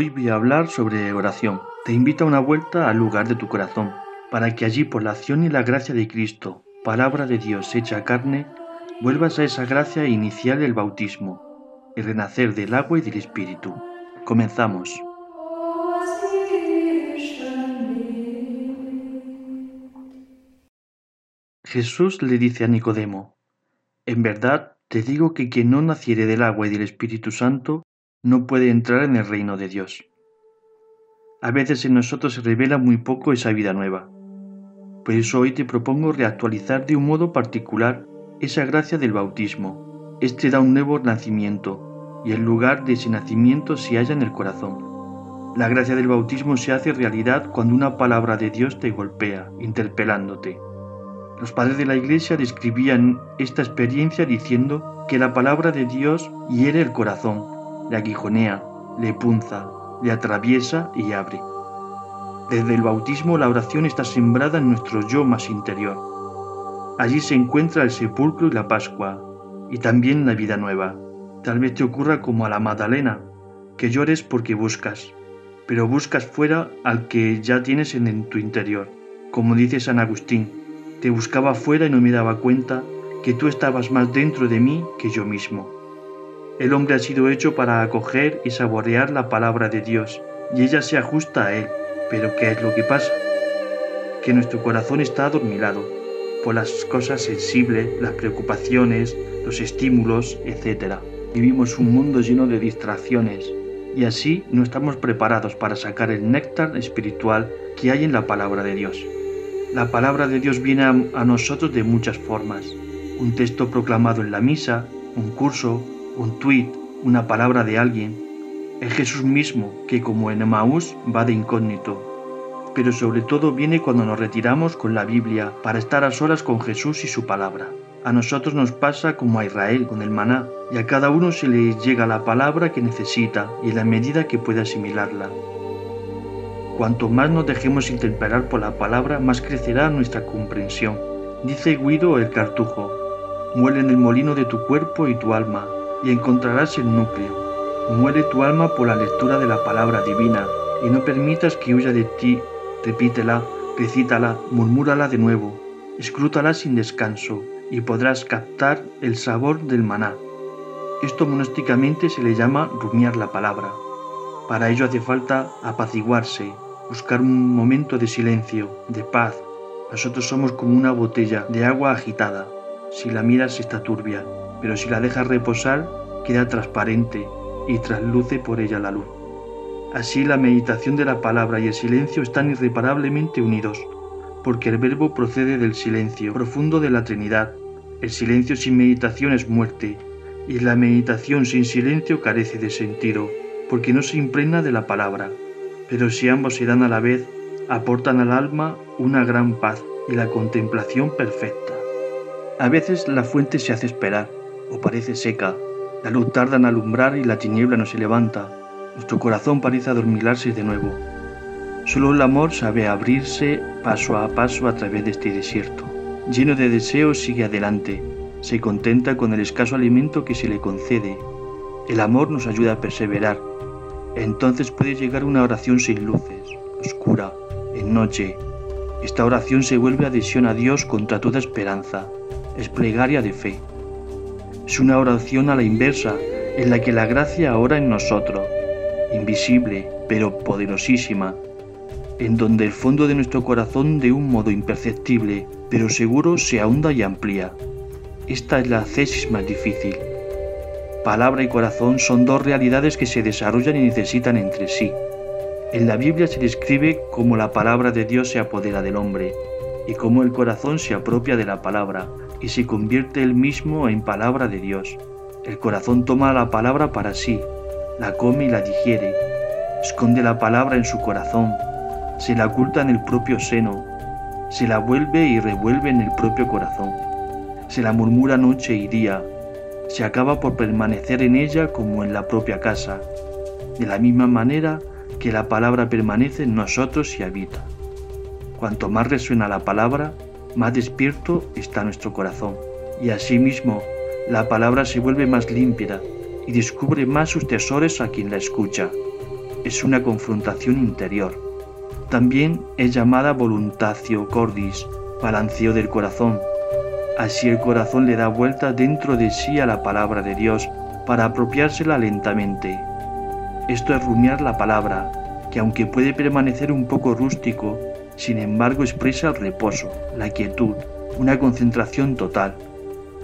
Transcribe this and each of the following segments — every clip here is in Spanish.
Hoy voy a hablar sobre oración. Te invito a una vuelta al lugar de tu corazón, para que allí por la acción y la gracia de Cristo, palabra de Dios hecha carne, vuelvas a esa gracia inicial del bautismo, el renacer del agua y del Espíritu. Comenzamos. Jesús le dice a Nicodemo, En verdad te digo que quien no naciere del agua y del Espíritu Santo no puede entrar en el reino de Dios. A veces en nosotros se revela muy poco esa vida nueva. Por eso hoy te propongo reactualizar de un modo particular esa gracia del bautismo. Este da un nuevo nacimiento y el lugar de ese nacimiento se halla en el corazón. La gracia del bautismo se hace realidad cuando una palabra de Dios te golpea, interpelándote. Los padres de la Iglesia describían esta experiencia diciendo que la palabra de Dios hiere el corazón le aguijonea, le punza, le atraviesa y abre. Desde el bautismo la oración está sembrada en nuestro yo más interior. Allí se encuentra el sepulcro y la Pascua, y también la vida nueva. Tal vez te ocurra como a la Magdalena, que llores porque buscas, pero buscas fuera al que ya tienes en, tu interior. Como dice San Agustín, te buscaba fuera y no me daba cuenta que tú estabas más dentro de mí que yo mismo. El hombre ha sido hecho para acoger y saborear la palabra de Dios, y ella se ajusta a él. Pero ¿qué es lo que pasa? Que nuestro corazón está adormilado por las cosas sensibles, las preocupaciones, los estímulos, etc. Vivimos un mundo lleno de distracciones y así no estamos preparados para sacar el néctar espiritual que hay en la palabra de Dios. La palabra de Dios viene a, a nosotros de muchas formas. Un texto proclamado en la misa, un curso, un tuit, una palabra de alguien. Es Jesús mismo que como en Emaús va de incógnito. Pero sobre todo viene cuando nos retiramos con la Biblia para estar a solas con Jesús y su palabra. A nosotros nos pasa como a Israel con el maná, y a cada uno se le llega la palabra que necesita y en la medida que puede asimilarla. Cuanto más nos dejemos interpelar por la palabra, más crecerá nuestra comprensión. Dice Guido el Cartujo, muele en el molino de tu cuerpo y tu alma, y encontrarás el núcleo. Muere tu alma por la lectura de la palabra divina y no permitas que huya de ti. Repítela, recítala, murmúrala de nuevo, escrútala sin descanso y podrás captar el sabor del maná. Esto monásticamente se le llama rumiar la palabra. Para ello hace falta apaciguarse, buscar un momento de silencio, de paz. Nosotros somos como una botella de agua agitada. Si la miras está turbia, pero si la dejas reposar, queda transparente y trasluce por ella la luz. Así la meditación de la palabra y el silencio están irreparablemente unidos, porque el verbo procede del silencio profundo de la Trinidad. El silencio sin meditación es muerte, y la meditación sin silencio carece de sentido, porque no se impregna de la palabra. Pero si ambos se dan a la vez, aportan al alma una gran paz y la contemplación perfecta. A veces la fuente se hace esperar, o parece seca, la luz tarda en alumbrar y la tiniebla no se levanta, nuestro corazón parece adormilarse de nuevo. Solo el amor sabe abrirse paso a paso a través de este desierto. Lleno de deseos sigue adelante, se contenta con el escaso alimento que se le concede. El amor nos ayuda a perseverar. Entonces puede llegar una oración sin luces, oscura, en noche. Esta oración se vuelve adhesión a Dios contra toda esperanza, es plegaria de fe. Es una oración a la inversa, en la que la gracia ora en nosotros, invisible pero poderosísima, en donde el fondo de nuestro corazón de un modo imperceptible pero seguro se ahonda y amplía. Esta es la tesis más difícil. Palabra y corazón son dos realidades que se desarrollan y necesitan entre sí. En la Biblia se describe cómo la palabra de Dios se apodera del hombre y cómo el corazón se apropia de la palabra, y se convierte él mismo en palabra de Dios. El corazón toma la palabra para sí, la come y la digiere, esconde la palabra en su corazón, se la oculta en el propio seno, se la vuelve y revuelve en el propio corazón, se la murmura noche y día, se acaba por permanecer en ella como en la propia casa, de la misma manera que la palabra permanece en nosotros y habita. Cuanto más resuena la palabra, más despierto está nuestro corazón. Y asimismo, la palabra se vuelve más límpida y descubre más sus tesoros a quien la escucha. es una confrontación interior. También es llamada voluntatio cordis, balanceo del corazón. Así el corazón le da vuelta dentro de sí a la palabra de Dios para apropiársela lentamente. Esto es rumiar la palabra, que aunque puede permanecer un poco rústico, sin embargo expresa el reposo, la quietud, una concentración total,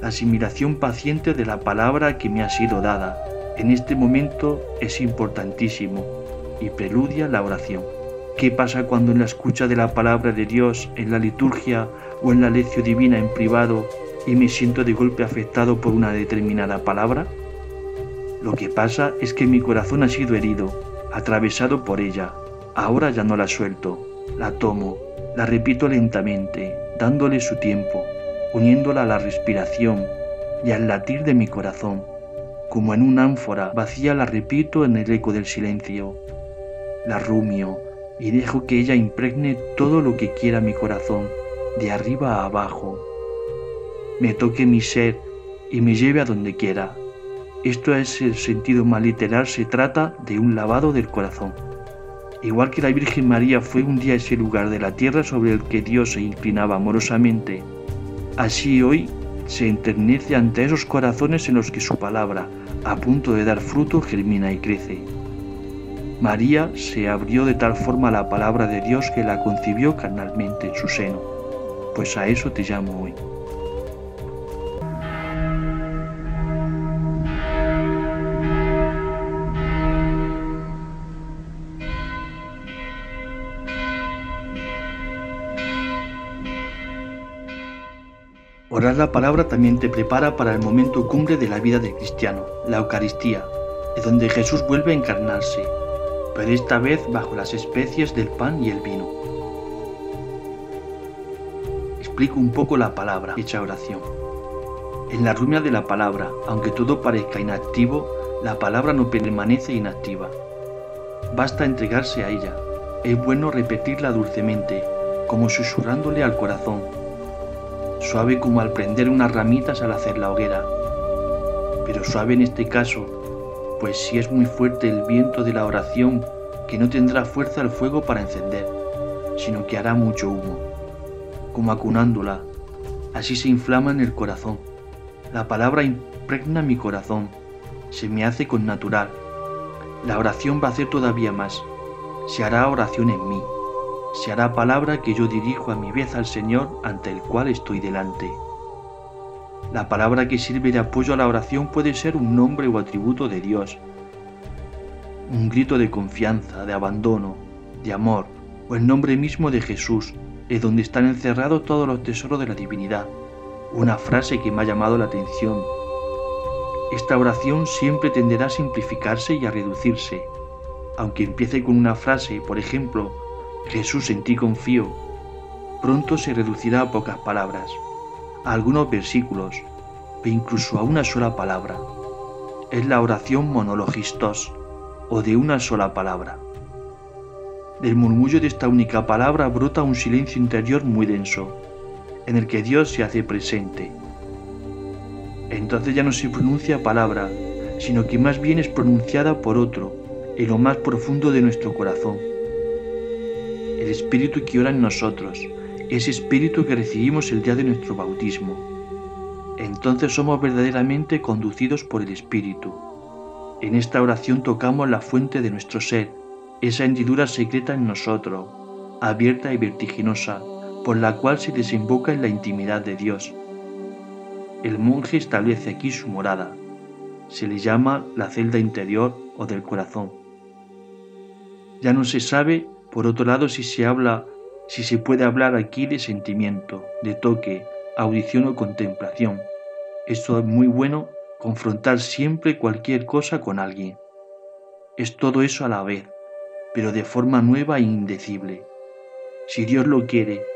la asimilación paciente de la palabra que me ha sido dada. En este momento es importantísimo y preludia la oración. ¿Qué pasa cuando en la escucha de la palabra de Dios, en la liturgia o en la lección divina en privado y me siento de golpe afectado por una determinada palabra? Lo que pasa es que mi corazón ha sido herido, atravesado por ella. Ahora ya no la suelto, la tomo, la repito lentamente, dándole su tiempo, uniéndola a la respiración y al latir de mi corazón. Como en un ánfora vacía la repito en el eco del silencio. La rumio y dejo que ella impregne todo lo que quiera mi corazón, de arriba a abajo. Me toque mi ser y me lleve a donde quiera. Esto es el sentido más literal, se trata de un lavado del corazón. Igual que la Virgen María fue un día ese lugar de la tierra sobre el que Dios se inclinaba amorosamente, así hoy se enternece ante esos corazones en los que su palabra, a punto de dar fruto, germina y crece. María se abrió de tal forma a la palabra de Dios que la concibió carnalmente en su seno, pues a eso te llamo hoy. Orar la palabra también te prepara para el momento cumbre de la vida del cristiano, la Eucaristía, de donde Jesús vuelve a encarnarse, pero esta vez bajo las especies del pan y el vino. Explico un poco la palabra, hecha oración. En la rumia de la palabra, aunque todo parezca inactivo, la palabra no permanece inactiva. Basta entregarse a ella. Es bueno repetirla dulcemente, como susurrándole al corazón, suave como al prender unas ramitas al hacer la hoguera, pero suave en este caso, pues si es muy fuerte el viento de la oración, que no tendrá fuerza el fuego para encender, sino que hará mucho humo, como acunándola, así se inflama en el corazón. La palabra impregna mi corazón, se me hace con natural. La oración va a hacer todavía más, se hará oración en mí se hará palabra que yo dirijo a mi vez al Señor ante el cual estoy delante. La palabra que sirve de apoyo a la oración puede ser un nombre o atributo de Dios, un grito de confianza, de abandono, de amor, o el nombre mismo de Jesús, es donde están encerrados todos los tesoros de la divinidad, una frase que me ha llamado la atención. Esta oración siempre tenderá a simplificarse y a reducirse, aunque empiece con una frase, por ejemplo, Jesús en ti confío, pronto se reducirá a pocas palabras, a algunos versículos, e incluso a una sola palabra. Es la oración monologistos, o de una sola palabra. Del murmullo de esta única palabra brota un silencio interior muy denso, en el que Dios se hace presente. Entonces ya no se pronuncia palabra, sino que más bien es pronunciada por otro, en lo más profundo de nuestro corazón el Espíritu que ora en nosotros, ese Espíritu que recibimos el día de nuestro bautismo. Entonces somos verdaderamente conducidos por el Espíritu. En esta oración tocamos la fuente de nuestro ser, esa hendidura secreta en nosotros, abierta y vertiginosa, por la cual se desemboca en la intimidad de Dios. El monje establece aquí su morada. Se le llama la celda interior o del corazón. Ya no se sabe por otro lado, si se habla, si se puede hablar aquí de sentimiento, de toque, audición o contemplación, esto es muy bueno confrontar siempre cualquier cosa con alguien. Es todo eso a la vez, pero de forma nueva e indecible. Si Dios lo quiere,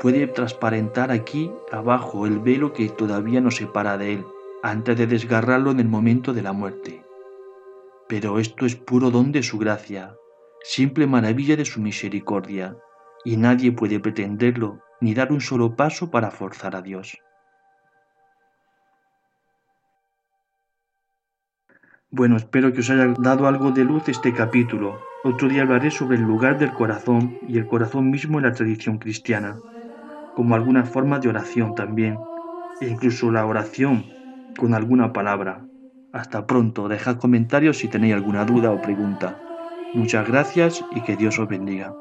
puede transparentar aquí abajo el velo que todavía nos separa de Él, antes de desgarrarlo en el momento de la muerte. Pero esto es puro don de su gracia, simple maravilla de su misericordia, y nadie puede pretenderlo ni dar un solo paso para forzar a Dios. Bueno, espero que os haya dado algo de luz este capítulo. Otro día hablaré sobre el lugar del corazón y el corazón mismo en la tradición cristiana, como algunas formas de oración también, e incluso la oración con alguna palabra. Hasta pronto, dejad comentarios si tenéis alguna duda o pregunta. Muchas gracias y que Dios os bendiga.